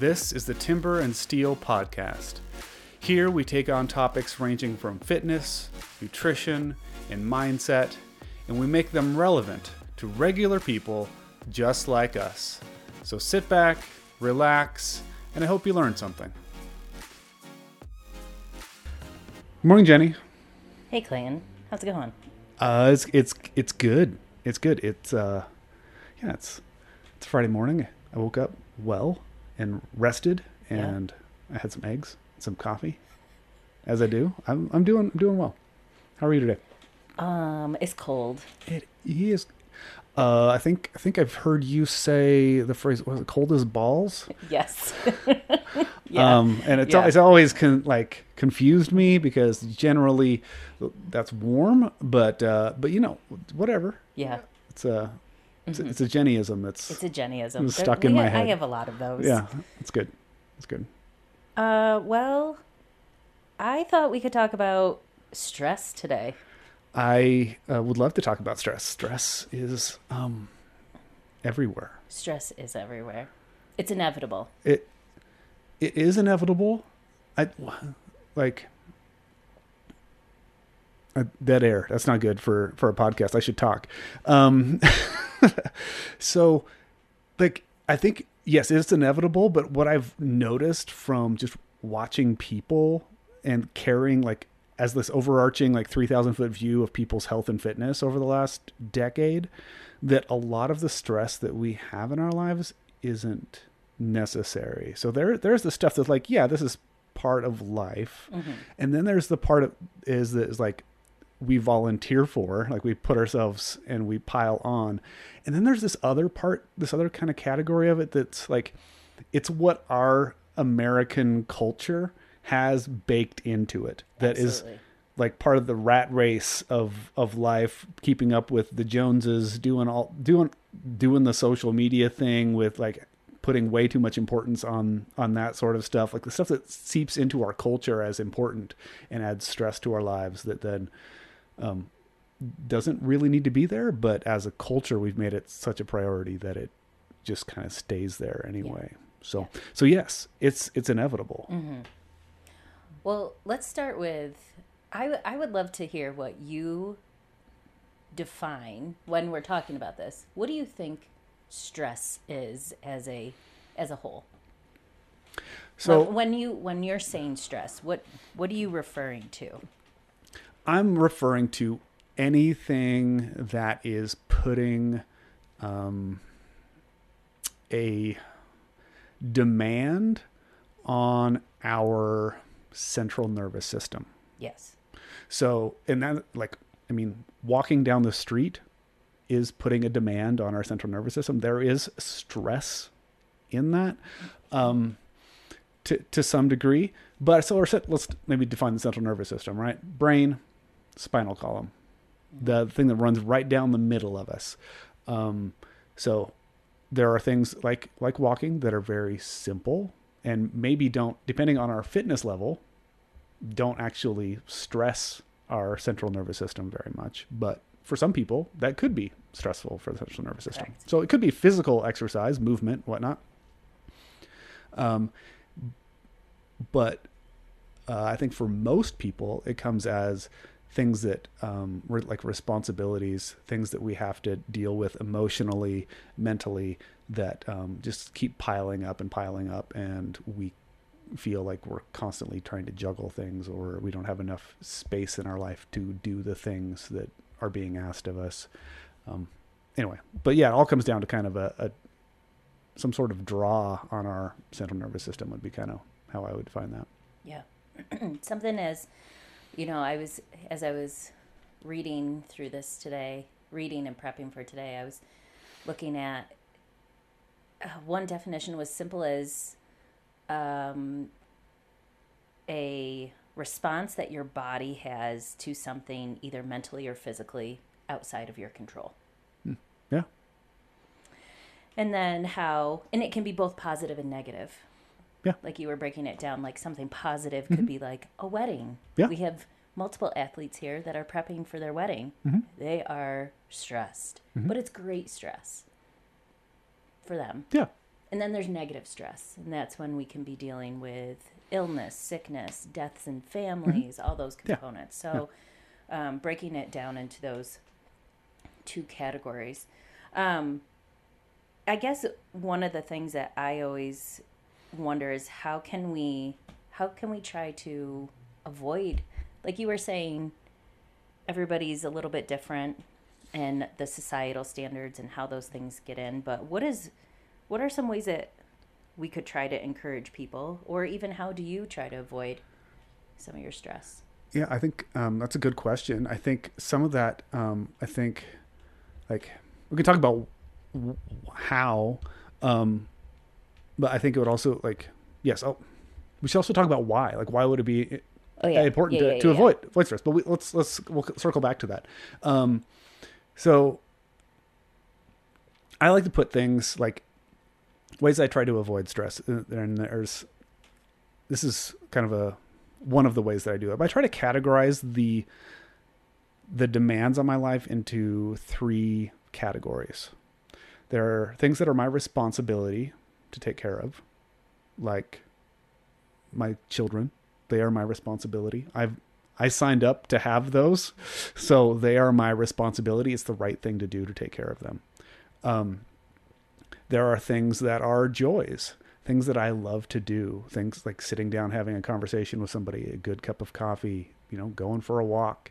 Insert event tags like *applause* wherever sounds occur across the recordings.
This is the Timber and Steel Podcast. Here we take on topics ranging from fitness, nutrition, and mindset, and we make them relevant to regular people just like us. So sit back, relax, and I hope you learned something. Morning, Jenny. Hey, Clayton. How's it going? Uh, it's it's it's good. It's good. It's uh, yeah, it's it's Friday morning. I woke up well and rested, and I had some eggs, some coffee, as I do. I'm I'm doing I'm doing well. How are you today? Um, it's cold. It is. Uh, I think I think I've heard you say the phrase was it cold as balls. *laughs* Yes. *laughs* yeah. Um, and it's Yeah. it's always con- like confused me because generally that's warm, but uh, but you know whatever. yeah. It's a it's, a, it's a Jennyism. That's Mm-hmm. It's a Jennyism. Stuck in my ha- I have a lot of those. yeah, it's good. It's good. Uh, well, I thought we could talk about stress today. I uh, would love to talk about stress. Stress is um, everywhere. Stress is everywhere. It's inevitable. It it is inevitable. I like uh, dead air. That's not good for for a podcast. I should talk. Um, *laughs* so, like, I think yes, it's inevitable. But what I've noticed from just watching people and caring, like as this overarching like 3000 foot view of people's health and fitness over the last decade that a lot of the stress that we have in our lives isn't necessary so there there's the stuff that's like yeah this is part of life and then there's the part of is that is like we volunteer for like we put ourselves and we pile on and then there's this other part this other kind of category of it that's like it's what our american culture has baked into it That is Absolutely. like part of the rat race of of life keeping up with the joneses doing all doing doing the social media thing with like putting way too much importance on on that sort of stuff like the stuff that seeps into our culture as important and adds stress to our lives that then um, doesn't really need to be there but as a culture we've made it such a priority that it just kind of stays there anyway so so yes it's it's inevitable Well, let's start with I, w- I would love to hear what you define when we're talking about this. What do you think stress is as a as a whole? so When- when you when you're saying stress, what what are you referring to? I'm referring to anything that is putting um, a demand on our central nervous system. Yes. So, and that, like, I mean, walking down the street is putting a demand on our central nervous system. There is stress in that, um, to to some degree. But so, let's let's maybe define the central nervous system, right? Brain, spinal column, the thing that runs right down the middle of us. Um, so, there are things like like walking that are very simple and maybe don't, depending on our fitness level, don't actually stress our central nervous system very much. But for some people, that could be stressful for the central nervous system. Correct. So it could be physical exercise, movement, whatnot. Um, but uh, I think for most people, it comes as things that um, re- like responsibilities, things that we have to deal with emotionally, mentally, that um, just keep piling up and piling up, and we feel like we're constantly trying to juggle things, or we don't have enough space in our life to do the things that are being asked of us. Um, anyway, but yeah, it all comes down to kind of a, a some sort of draw on our central nervous system would be kind of how I would find that. Yeah. *clears throat* Something as, you know, I was, as I was reading through this today, reading and prepping for today, I was looking at uh, one definition was simple as um, a response that your body has to something either mentally or physically outside of your control. Yeah. And then how, and it can be both positive and negative. Yeah. Like you were breaking it down, like something positive could be like a wedding. Yeah. We have multiple athletes here that are prepping for their wedding. They are stressed, but it's great stress for them. Yeah. and then there's negative stress, and that's when we can be dealing with illness, sickness, deaths in families, all those Mm-hmm. Yeah. components. So, um, breaking it down into those two categories. Um, I guess one of the things that I always wonder is how can we how can we try to avoid like you were saying everybody's a little bit different and the societal standards and how those things get in but what is what are some ways that we could try to encourage people or even how do you try to avoid some of your stress Yeah, I think um, that's a good question. I think some of that, um, I think, like we can talk about how, um, but I think it would also like yes. Oh, we should also talk about why. Like, why would it be oh yeah important Yeah, to, yeah, to avoid voice stress? But we, let's let's we'll circle back to that. Um, so I like to put things like ways I try to avoid stress, uh, and there's this is kind of a one of the ways that I do it. But I try to categorize the the demands on my life into three categories. There are things that are my responsibility to take care of, like my children. They are my responsibility. I've I signed up to have those, so they are my responsibility. It's the right thing to do to take care of them. Um, there are things that are joys, things that I love to do, things like sitting down, having a conversation with somebody, a good cup of coffee, you know, going for a walk,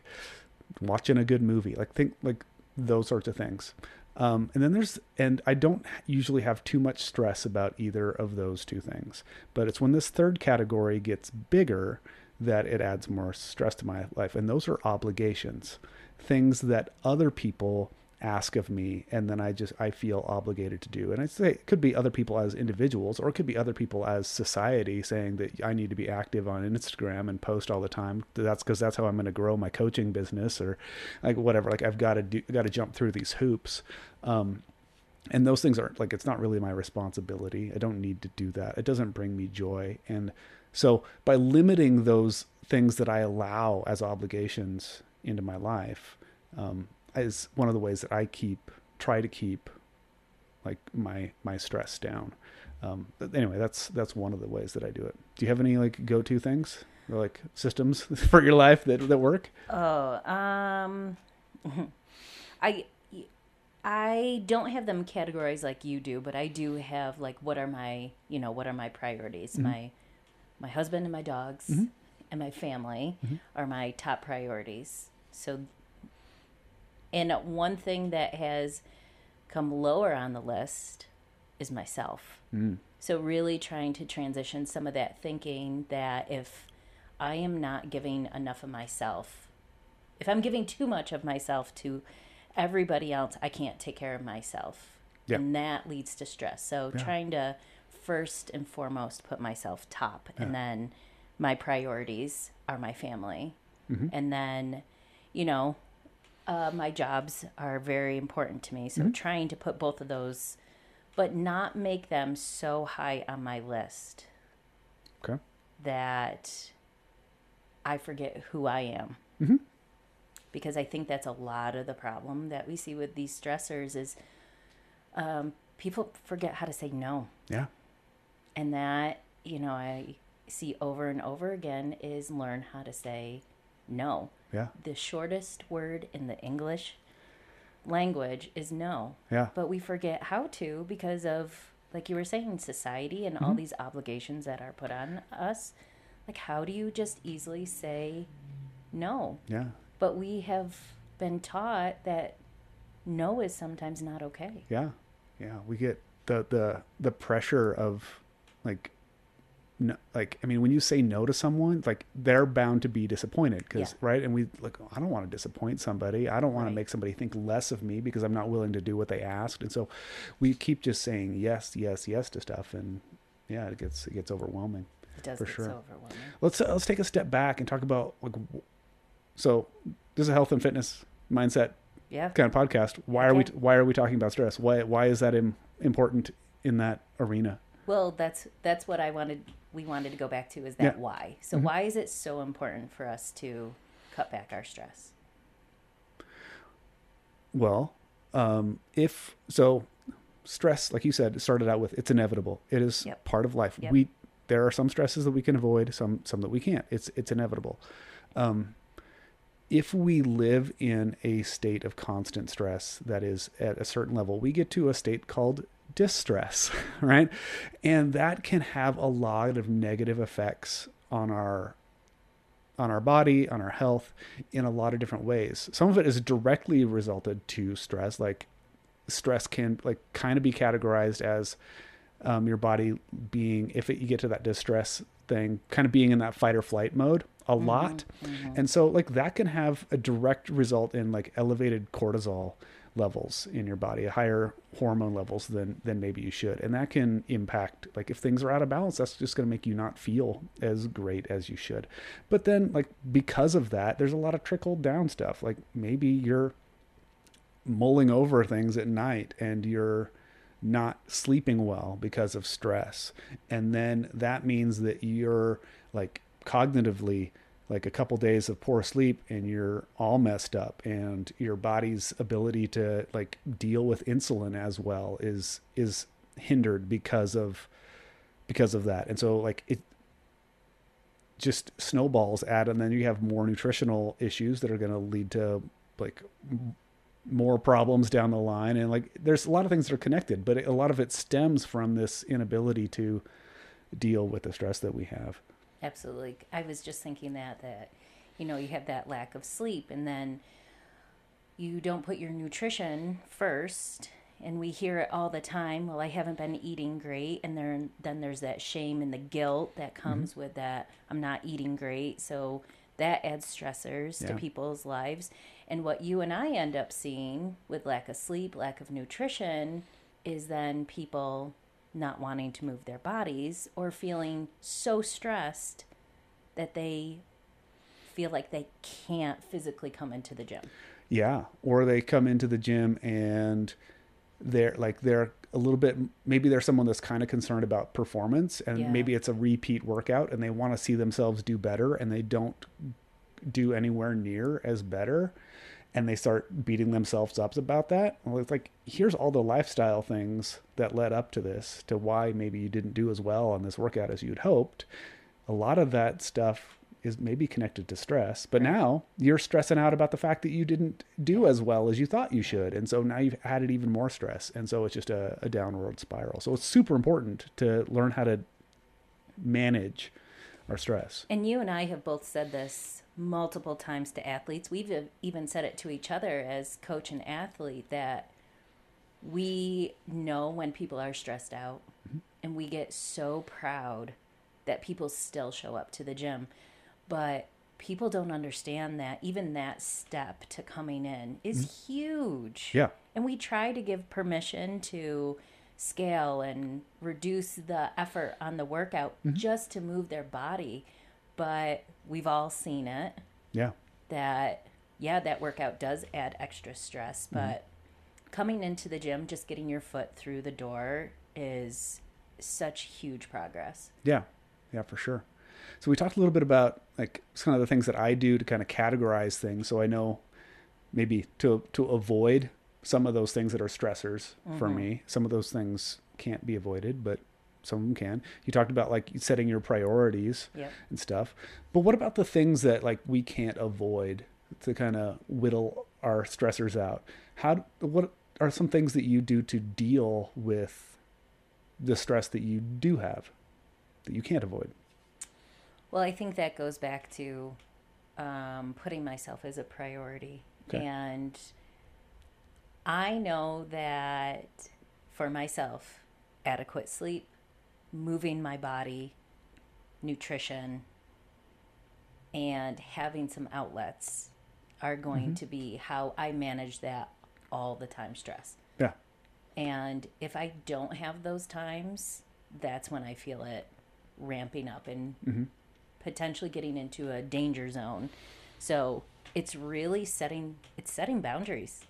watching a good movie, like think like those sorts of things. Um, and then there's, and I don't usually have too much stress about either of those two things, but it's when this third category gets bigger that it adds more stress to my life. And those are obligations, things that other people ask of me and then I just I feel obligated to do. And I say it could be other people as individuals or it could be other people as society saying that I need to be active on Instagram and post all the time. That's because that's how I'm going to grow my coaching business or like whatever. Like I've got to do got to jump through these hoops. Um, and those things aren't like it's not really my responsibility. I don't need to do that. It doesn't bring me joy. And so by limiting those things that I allow as obligations into my life, um, is one of the ways that I keep try to keep like my my stress down. Um, but anyway, that's that's one of the ways that I do it. Do you have any like go to things or like systems *laughs* for your life that that work? Oh, um, *laughs* I I don't have them categorized like you do, but I do have like what are my you know what are my priorities? My my husband and my dogs and my family are my top priorities. So, and one thing that has come lower on the list is myself. Mm. So, really trying to transition some of that thinking that if I am not giving enough of myself, if I'm giving too much of myself to everybody else, I can't take care of myself. Yeah. And that leads to stress. So, trying to first and foremost put myself top, and then my priorities are my family. Mm-hmm. And then, you know, uh, my jobs are very important to me. So, trying to put both of those, but not make them so high on my list Okay. that I forget who I am. Because I think that's a lot of the problem that we see with these stressors is um, people forget how to say no. Yeah. And that, you know, I see over and over again is learn how to say no. Yeah. The shortest word in the English language is no. Yeah. But we forget how to because of, like you were saying, society and all mm-hmm. these obligations that are put on us. Like, how do you just easily say no? Yeah. But we have been taught that no is sometimes not okay. Yeah, yeah. We get the the the pressure of like, no, like I mean, when you say no to someone, like they're bound to be disappointed because Yeah. right. And we like, I don't want to disappoint somebody. I don't want Right. to make somebody think less of me because I'm not willing to do what they asked. And so, we keep just saying yes, yes, yes to stuff, and yeah, it gets it gets overwhelming. It does For get sure. so overwhelming. Let's uh, let's take a step back and talk about like, so this is a health and fitness mindset Yeah. kind of podcast. Why are we why are we talking about stress? Why why is that Im- important in that arena? Well, that's that's what I wanted. We wanted to go back to is that Yeah. why. So why is it so important for us to cut back our stress? Well, um, if so, stress, like you said, started out with it's inevitable. It is Yep. part of life. Yep. We there are some stresses that we can avoid, some some that we can't. It's it's inevitable. Um, if we live in a state of constant stress that is at a certain level, we get to a state called distress, *laughs* right? And that can have a lot of negative effects on our on our body, on our health in a lot of different ways. Some of it is directly resulted to stress, like stress can like kind of be categorized as um, your body being if it, you get to that distress thing, kind of being in that fight or flight mode a lot. And so like that can have a direct result in like elevated cortisol levels in your body, higher hormone levels than than maybe you should. And that can impact like if things are out of balance, that's just going to make you not feel as great as you should. But then like because of that, there's a lot of trickle down stuff. Like maybe you're mulling over things at night and you're not sleeping well because of stress. And then that means that you're like cognitively like a couple days of poor sleep and you're all messed up and your body's ability to like deal with insulin as well is is hindered because of because of that. And so like it just snowballs add and then you have more nutritional issues that are going to lead to like more problems down the line and like there's a lot of things that are connected but a lot of it stems from this inability to deal with the stress that we have Absolutely. I was just thinking that that you know, you have that lack of sleep and then you don't put your nutrition first and we hear it all the time, well I haven't been eating great and then then there's that shame and the guilt that mm-hmm. comes with that I'm not eating great. So that adds stressors to people's lives. And what you and I end up seeing with lack of sleep, lack of nutrition is then people not wanting to move their bodies or feeling so stressed that they feel like they can't physically come into the gym. Yeah, or they come into the gym and they're like they're a little bit maybe they're someone that's kind of concerned about performance and Yeah. maybe it's a repeat workout and they want to see themselves do better and they don't do anywhere near as better and they start beating themselves up about that. Well, it's like here's all the lifestyle things that led up to this to why maybe you didn't do as well on this workout as you'd hoped. A lot of that stuff is maybe connected to stress, but now you're stressing out about the fact that you didn't do as well as you thought you should. And so now you've added even more stress. And so it's just a, a downward spiral. So it's super important to learn how to manage our stress. And you and I have both said this multiple times to athletes. We've even said it to each other as coach and athlete that we know when people are stressed out mm-hmm. and we get so proud that people still show up to the gym. But people don't understand that even that step to coming in is mm-hmm. huge. Yeah. And we try to give permission to scale and reduce the effort on the workout mm-hmm. just to move their body. But we've all seen it Yeah. that, yeah, that workout does add extra stress. Mm-hmm. But coming into the gym, just getting your foot through the door is such huge progress. Yeah, yeah, for sure. So we talked a little bit about like some of the things that I do to kind of categorize things, so I know maybe to to avoid some of those things that are stressors for mm-hmm. me. Some of those things can't be avoided, but some of them can. You talked about like setting your priorities Yep. and stuff. But what about the things that like we can't avoid to kind of whittle our stressors out? How what are some things that you do to deal with the stress that you do have that you can't avoid? Well, I think that goes back to um, putting myself as a priority. Okay. And I know that for myself, adequate sleep, moving my body, nutrition, and having some outlets are going mm-hmm. to be how I manage that all the time stress. Yeah. And if I don't have those times, that's when I feel it ramping up and mm-hmm. potentially getting into a danger zone. So it's really setting it's setting boundaries.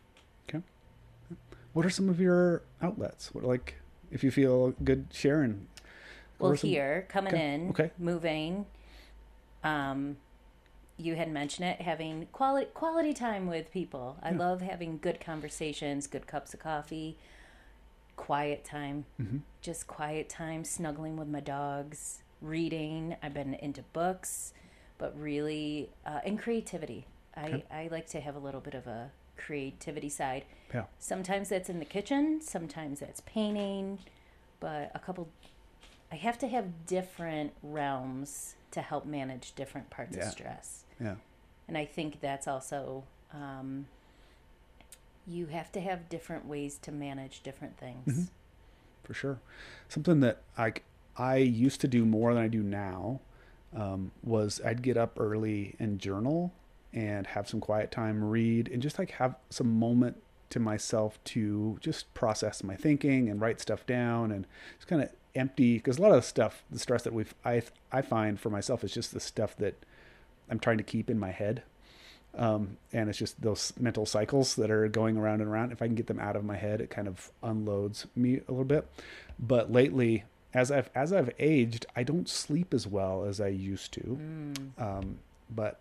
Okay. What are some of your outlets? What like if you feel good sharing? Well, some- here coming okay, in, okay. moving. Um, you had mentioned it having quality quality time with people. I love having good conversations, good cups of coffee, quiet time, Mm-hmm. just quiet time, snuggling with my dogs, reading. I've been into books, but really, uh, and creativity. Okay. I, I like to have a little bit of a creativity side. Yeah. Sometimes that's in the kitchen, sometimes that's painting, but a couple, I have to have different realms to help manage different parts Yeah. of stress. Yeah. And I think that's also, um, you have to have different ways to manage different things. Mhm. for sure. Something that I I used to do more than I do now um, was I'd get up early and journal and have some quiet time, read, and just like have some moment to myself to just process my thinking and write stuff down and just kind of empty because a lot of the stuff, the stress that we've I I find for myself is just the stuff that I'm trying to keep in my head. Um, and it's just those mental cycles that are going around and around. If I can get them out of my head, it kind of unloads me a little bit. But lately, as I've as I've aged, I don't sleep as well as I used to. Mm. Um, but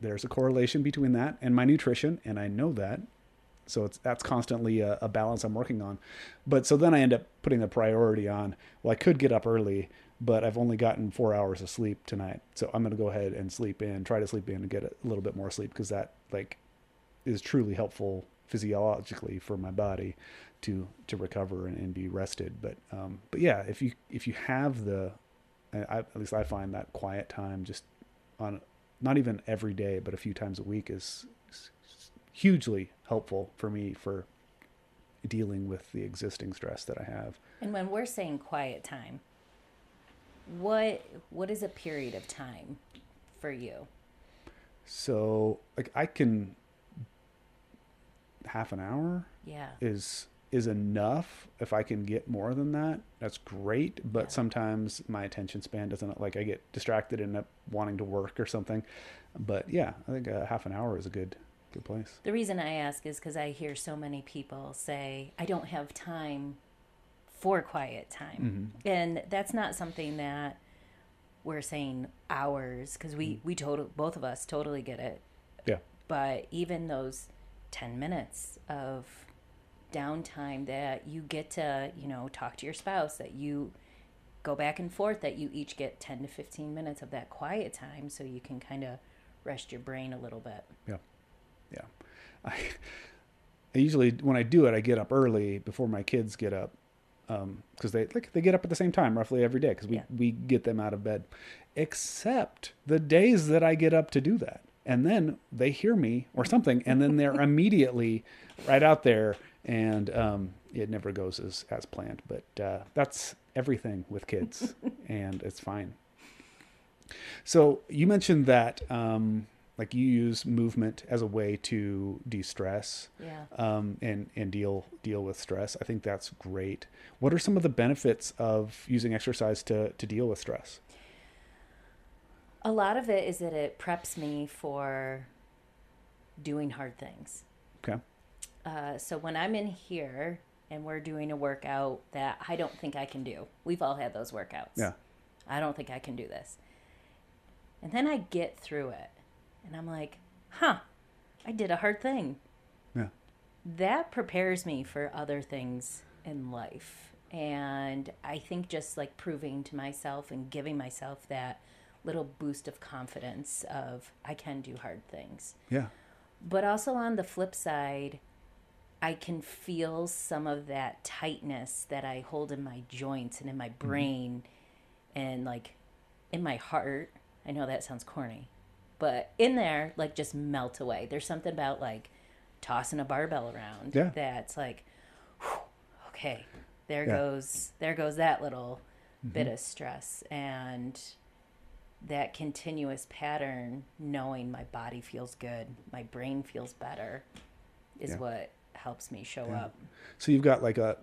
there's a correlation between that and my nutrition, and I know that. So it's that's constantly a, a balance I'm working on. But so then I end up putting the priority on. Well, I could get up early, but I've only gotten four hours of sleep tonight, so I'm to go ahead and sleep in, try to sleep in, and get a little bit more sleep because that like is truly helpful physiologically for my body to to recover and, and be rested. But um, but yeah, if you if you have the, I, at least I find that quiet time just on not even every day, but a few times a week is hugely helpful for me for dealing with the existing stress that I have. And when we're saying quiet time, what what is a period of time for you? So like I can half an hour Yeah. is is enough if I can get more than that. That's great, but Yeah. sometimes my attention span doesn't like I get distracted and up wanting to work or something. But yeah, I think a half an hour is a good good place. The reason I ask is because I hear so many people say, I don't have time for quiet time. Mm-hmm. And that's not something that we're saying hours, because we, we total, both of us totally get it. Yeah. But even those 10 minutes of downtime that you get to, you know, talk to your spouse, that you go back and forth, that you each get 10 to 15 minutes of that quiet time so you can kind of rest your brain a little bit. Yeah. Yeah. *laughs* I, I usually when I do it, I get up early before my kids get up because they like they get up at the same time roughly every day because we Yeah. we get them out of bed, except the days that I get up to do that, and then they hear me or something, and then they're *laughs* immediately right out there, and um, it never goes as as planned. But uh, that's everything with kids, *laughs* and it's fine. So you mentioned that um, like you use movement as a way to de-stress Yeah. um, and and deal deal with stress. I think that's great. What are some of the benefits of using exercise to to deal with stress? A lot of it is that it preps me for doing hard things. Okay. Uh, so when I'm in here and we're doing a workout that I don't think I can do, we've all had those workouts. Yeah. I don't think I can do this. And then I get through it and I'm like, huh, I did a hard thing. Yeah. That prepares me for other things in life. And I think just like proving to myself and giving myself that little boost of confidence of I can do hard things. Yeah. But also on the flip side, I can feel some of that tightness that I hold in my joints and in my mm-hmm. brain and like in my heart. I know that sounds corny, but in there, like just melt away. There's something about like tossing a barbell around Yeah. that's like, whew, okay, there Yeah. goes, there goes that little mm-hmm. bit of stress. And that continuous pattern, knowing my body feels good, my brain feels better, is Yeah. what helps me show up. So you've got like a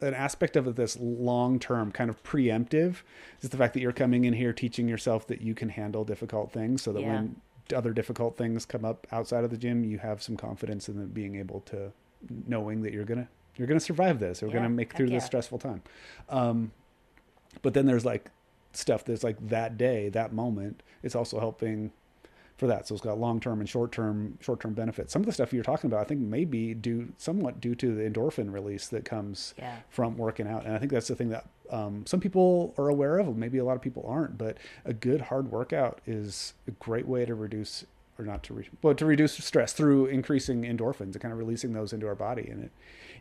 an aspect of this long term, kind of preemptive, is the fact that you're coming in here teaching yourself that you can handle difficult things, so that Yeah. when other difficult things come up outside of the gym, you have some confidence in them being able to knowing that you're gonna you're gonna survive this. Or Yeah, gonna make through yeah. this stressful time. Um, but then there's like stuff that's like that day, that moment. It's also helping for that. So it's got long term and short term short term benefits. Some of the stuff you're talking about, I think, may be due somewhat due to the endorphin release that comes Yeah. from working out, and I think that's the thing that um, some people are aware of. Maybe a lot of people aren't, but a good hard workout is a great way to reduce or not to re- but to reduce stress through increasing endorphins and kind of releasing those into our body, and it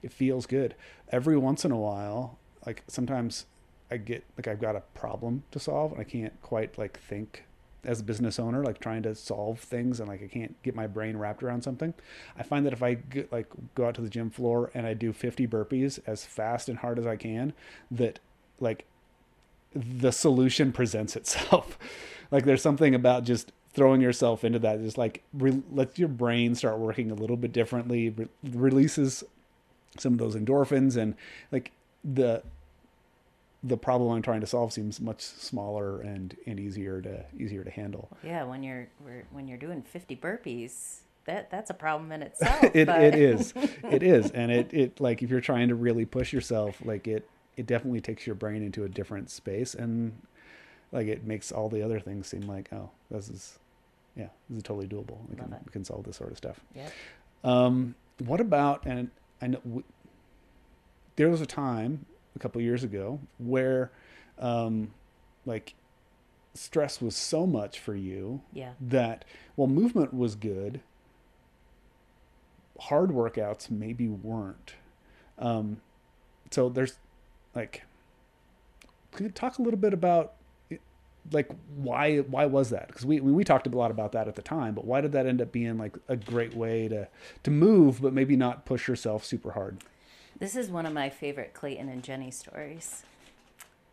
it feels good. Every once in a while, like sometimes I get like I've got a problem to solve and I can't quite like think as a business owner, like trying to solve things and like I can't get my brain wrapped around something. I find that if I get, like go out to the gym floor and I do 50 burpees as fast and hard as I can, that like the solution *laughs* presents itself. like there's something about just throwing yourself into that, just like re- let your brain start working a little bit differently, re- releases some of those endorphins and like the the problem I'm trying to solve seems much smaller and, and easier to easier to handle. Yeah, when you're when you're doing 50 burpees, that that's a problem in *laughs* itself. it, but- it is it is and it, it like if you're trying to really push yourself like it it definitely takes your brain into a different space and like it makes all the other things seem like oh this is yeah this is totally doable we can, it. we can solve this sort of stuff Yep. um what about and i know w- there was a time a couple years ago where um like stress was so much for you Yeah. that well movement was good. Hard workouts maybe weren't. Um so there's like can you talk a little bit about like why why was that? Because we we talked a lot about that at the time but why did that end up being like a great way to to move but maybe not push yourself super hard This is one of my favorite Clayton and Jenny stories.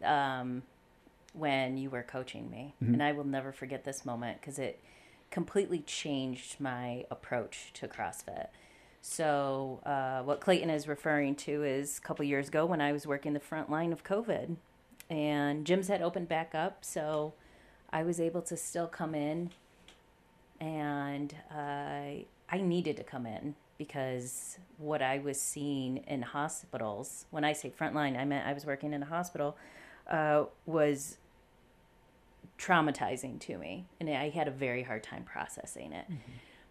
Um, when you were coaching me, Mm-hmm. and I will never forget this moment because it completely changed my approach to CrossFit. So, uh, what Clayton is referring to is a couple years ago when I was working the front line of COVID, and gyms had opened back up, so I was able to still come in, and uh, I needed to come in because what I was seeing in hospitals, when I say frontline, I meant I was working in a hospital, uh, was traumatizing to me. And I had a very hard time processing it.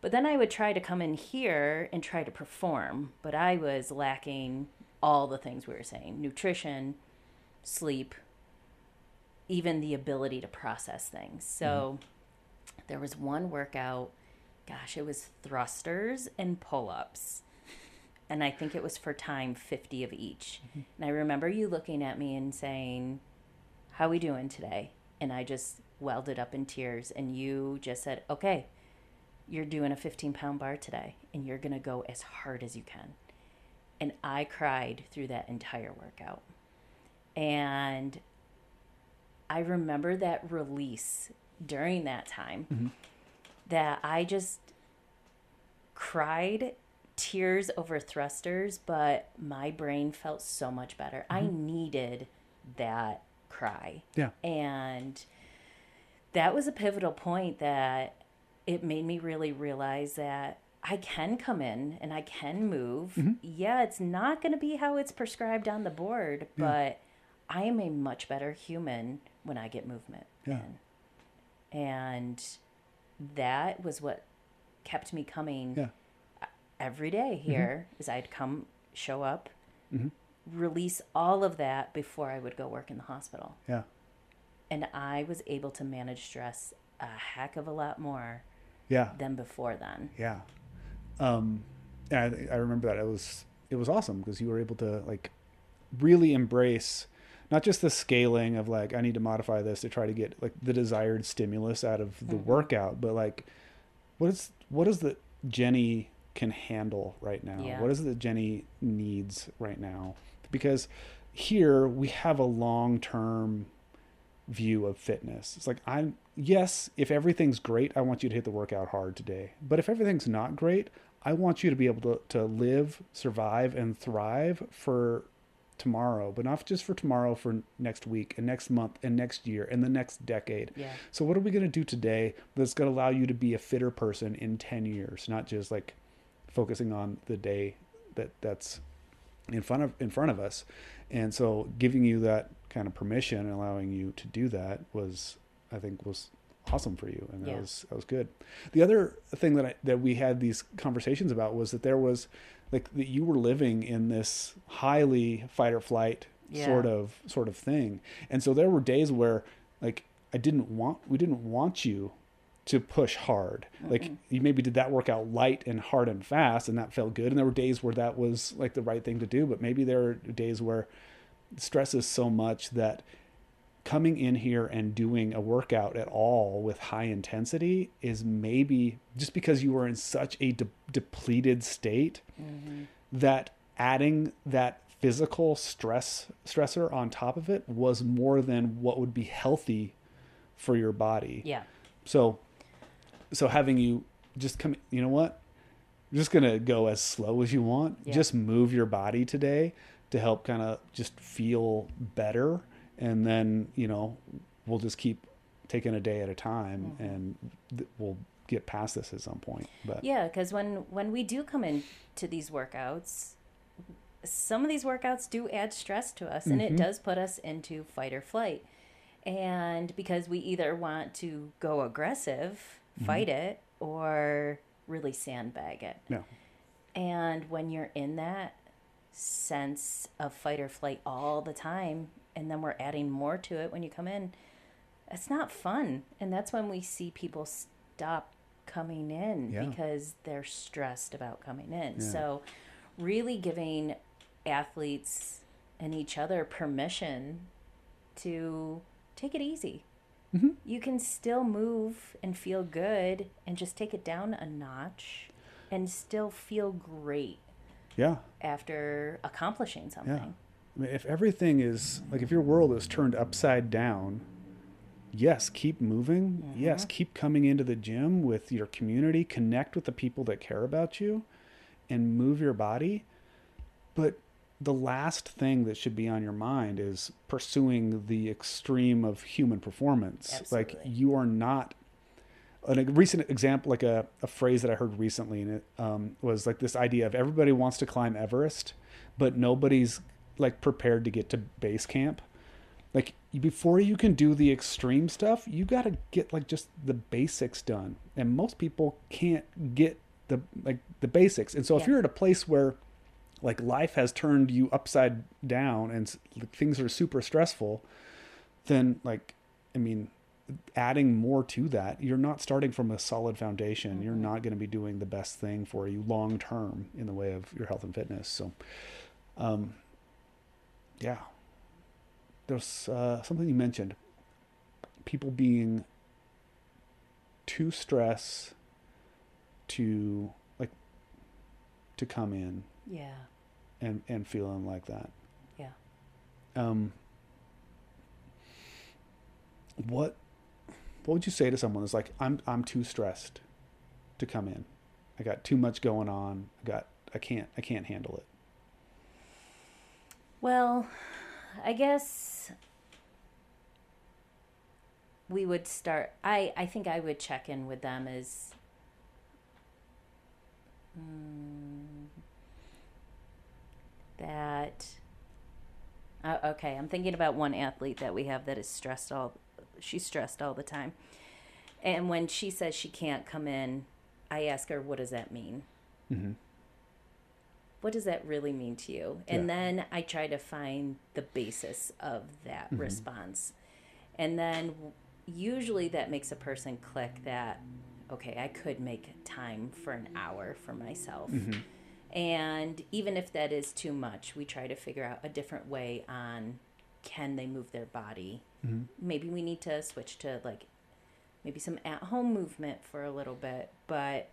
But then I would try to come in here and try to perform, but I was lacking all the things we were saying nutrition, sleep, even the ability to process things. So there was one workout, gosh, it was thrusters and pull ups. And I think it was for time 50 of each. Mm-hmm. And I remember you looking at me and saying, How are we doing today? And I just welded up in tears. And you just said, Okay, you're doing a 15 pound bar today, and you're going to go as hard as you can. And I cried through that entire workout. And I remember that release during that time mm-hmm. That I just cried tears over thrusters, but my brain felt so much better. I needed that cry. yeah And that was a pivotal point that it made me really realize that I can come in and I can move. Mm-hmm. Yeah, it's not going to be how it's prescribed on the board, but I am a much better human when I get movement Yeah. in. And that was what kept me coming yeah. every day here is I'd come show up Mhm. release all of that before I would go work in the hospital. Yeah. And I was able to manage stress a heck of a lot more yeah. than before then. Yeah. Um, and I, I remember that it was it was awesome because you were able to like really embrace not just the scaling of like I need to modify this to try to get like the desired stimulus out of the mm-hmm. workout, but like what is what is the Jenny can handle right now? Yeah. What is it that Jenny needs right now? Because here we have a long term view of fitness. It's like I'm yes, if everything's great, I want you to hit the workout hard today. But if everything's not great, I want you to be able to, to live, survive, and thrive for tomorrow, but not just for tomorrow, for next week and next month and next year and the next decade. Yeah. So what are we going to do today that's going to allow you to be a fitter person in 10 years, not just like focusing on the day that that's in front of in front of us. And so giving you that kind of permission and allowing you to do that was I think was awesome for you, and that Yeah. was that was good. The other thing that I, that we had these conversations about was that there was like that you were living in this highly fight or flight Yeah. sort of sort of thing, and so there were days where like I didn't want we didn't want you to push hard. Like you maybe did that workout light and hard and fast, and that felt good. And there were days where that was like the right thing to do, but maybe there are days where stress is so much that coming in here and doing a workout at all with high intensity is maybe just because you were in such a de- depleted state mm-hmm. that adding that physical stress stressor on top of it was more than what would be healthy for your body. Yeah. So, so having you just come, you know what? You're just gonna go as slow as you want. Yeah. Just move your body today to help kind of just feel better, and then you know we'll just keep taking a day at a time, Mm-hmm. and th- we'll get past this at some point. But Yeah, because when when we do come in to these workouts, some of these workouts do add stress to us, and it does put us into fight or flight. And because we either want to go aggressive, fight it, or really sandbag it. yeah, And when you're in that sense of fight or flight all the time, and then we're adding more to it when you come in, it's not fun. And that's when we see people stop coming in Yeah. because they're stressed about coming in. Yeah. So, really giving athletes and each other permission to take it easy. Mm-hmm. You can still move and feel good and just take it down a notch and still feel great yeah. after accomplishing something. Yeah. I mean, if everything is like if your world is turned upside down, yes, keep moving. Yes, keep coming into the gym with your community, connect with the people that care about you and move your body. But the last thing that should be on your mind is pursuing the extreme of human performance. Like you are not a recent example, like a, a phrase that I heard recently, and it um, was like this idea of everybody wants to climb Everest, but nobody's like prepared to get to base camp. Like before you can do the extreme stuff, you got to get like just the basics done, and most people can't get the like the basics. And so if you're at a place where like life has turned you upside down and like, things are super stressful, then like I mean, adding more to that, you're not starting from a solid foundation. You're not going to be doing the best thing for you long term in the way of your health and fitness. So, um, yeah, there's uh, something you mentioned: people being too stressed to like to come in Yeah. and and feeling like that. Yeah. Um, what what would you say to someone that's like, I'm I'm too stressed to come in. I got too much going on. I got I can't I can't handle it. Well, I guess we would start. I I think I would check in with them as. mm, that. Uh, okay, I'm thinking about one athlete that we have that is stressed all. She's stressed all the time, and when she says she can't come in, I ask her, "What does that mean?" Mm-hmm. What does that really mean to you? And Yeah. then I try to find the basis of that Mhm. response. And then usually that makes a person click that, okay, I could make time for an hour for myself. Mm-hmm. And even if that is too much, we try to figure out a different way on can they move their body. Mm-hmm. Maybe we need to switch to like maybe some at home movement for a little bit. But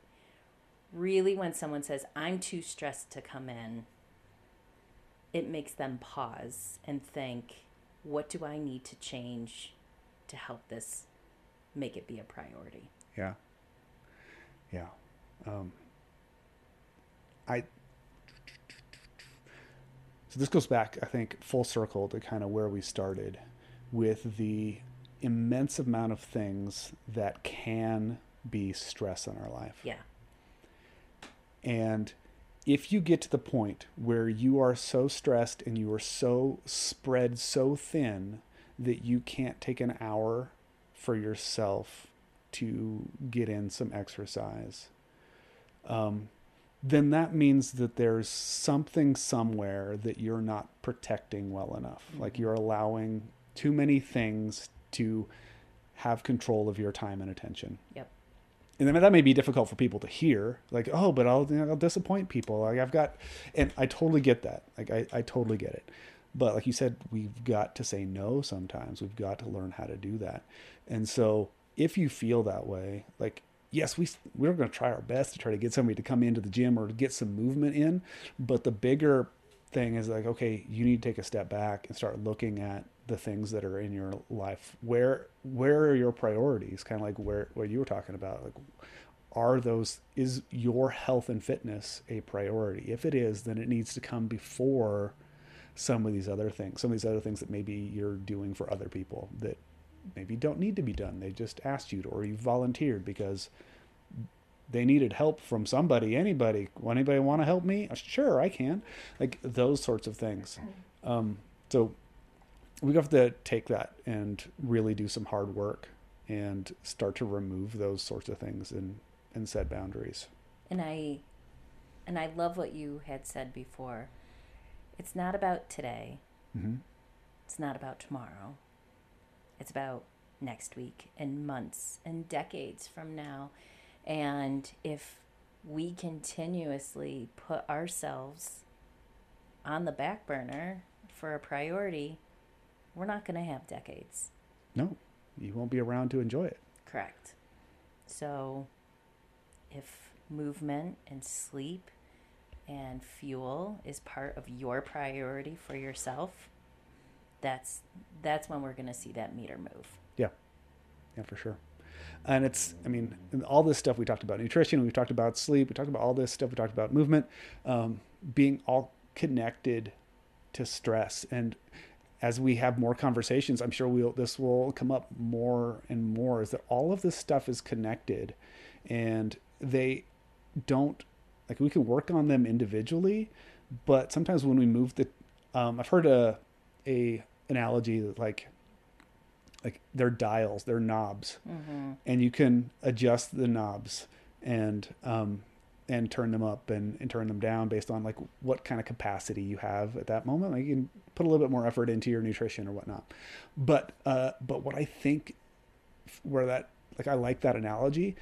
really, when someone says, I'm too stressed to come in, it makes them pause and think, what do I need to change to help this make it be a priority? Yeah. Yeah. Um, I. So this goes back, I think, full circle to kind of where we started with the immense amount of things that can be stress in our life. Yeah. And if you get to the point where you are so stressed and you are so spread so thin that you can't take an hour for yourself to get in some exercise, um, then that means that there's something somewhere that you're not protecting well enough. Mm-hmm. Like you're allowing too many things to have control of your time and attention. Yep. And that may be difficult for people to hear, like, oh, but I'll, you know, I'll disappoint people. Like I've got, and I totally get that. Like I, I totally get it. But like you said, we've got to say no sometimes. We've got to learn how to do that. And so if you feel that way, like yes, we we're going to try our best to try to get somebody to come into the gym or to get some movement in, but the bigger thing is like okay, you need to take a step back and start looking at the things that are in your life. Where where are your priorities? Kind of like where what you were talking about like are those is your health and fitness a priority? If it is, then it needs to come before some of these other things, some of these other things that maybe you're doing for other people that maybe don't need to be done. They just asked you to, or you volunteered because they needed help from somebody, anybody. Anybody want to help me? Sure, I can. Like those sorts of things. Um, so we have to take that and really do some hard work and start to remove those sorts of things and, and set boundaries. And I and I love what you had said before. It's not about today. Mm-hmm. It's not about tomorrow. It's about next week and months and decades from now. And if we continuously put ourselves on the back burner for a priority, we're not going to have decades. No, you won't be around to enjoy it. Correct. So if movement and sleep and fuel is part of your priority for yourself, that's that's when we're going to see that meter move. Yeah, yeah, for sure. And it's, I mean, all this stuff we talked about nutrition, we talked about sleep, we talked about all this stuff, we talked about movement, um, being all connected to stress. And as we have more conversations, I'm sure we'll this will come up more and more. Is that all of this stuff is connected, and they don't like we can work on them individually, but sometimes when we move the, um, I've heard a a analogy that like like they're dials, they're knobs, Mm-hmm. and you can adjust the knobs and um, and turn them up and, and turn them down based on like what kind of capacity you have at that moment. Like you can put a little bit more effort into your nutrition or whatnot. But uh, but what I think where that like I like that analogy,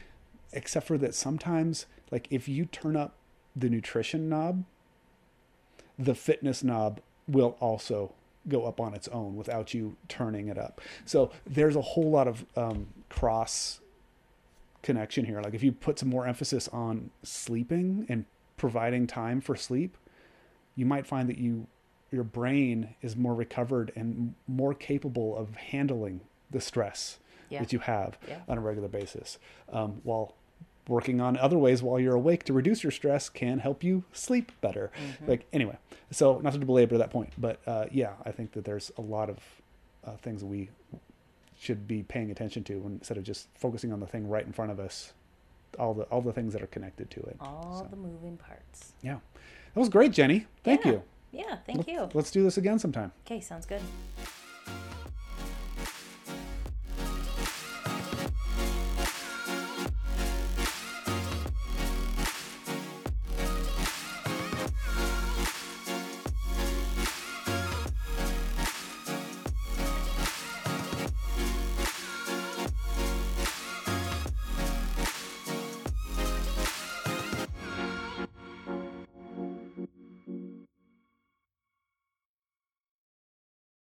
except for that sometimes like if you turn up the nutrition knob, the fitness knob will also go up on its own without you turning it up. So there's a whole lot of um, cross connection here. Like if you put some more emphasis on sleeping and providing time for sleep, you might find that you your brain is more recovered and more capable of handling the stress Yeah. that you have Yeah. on a regular basis. Um, while working on other ways while you're awake to reduce your stress can help you sleep better. Mm-hmm. Like anyway, so not to belabor that point, but uh, yeah, I think that there's a lot of uh, things we should be paying attention to when, instead of just focusing on the thing right in front of us. All the all the things that are connected to it. All So, the moving parts. yeah, that was great, Jenny. Thank Yeah. you. Yeah, thank Let's- you. Let's do this again sometime. Okay, sounds good.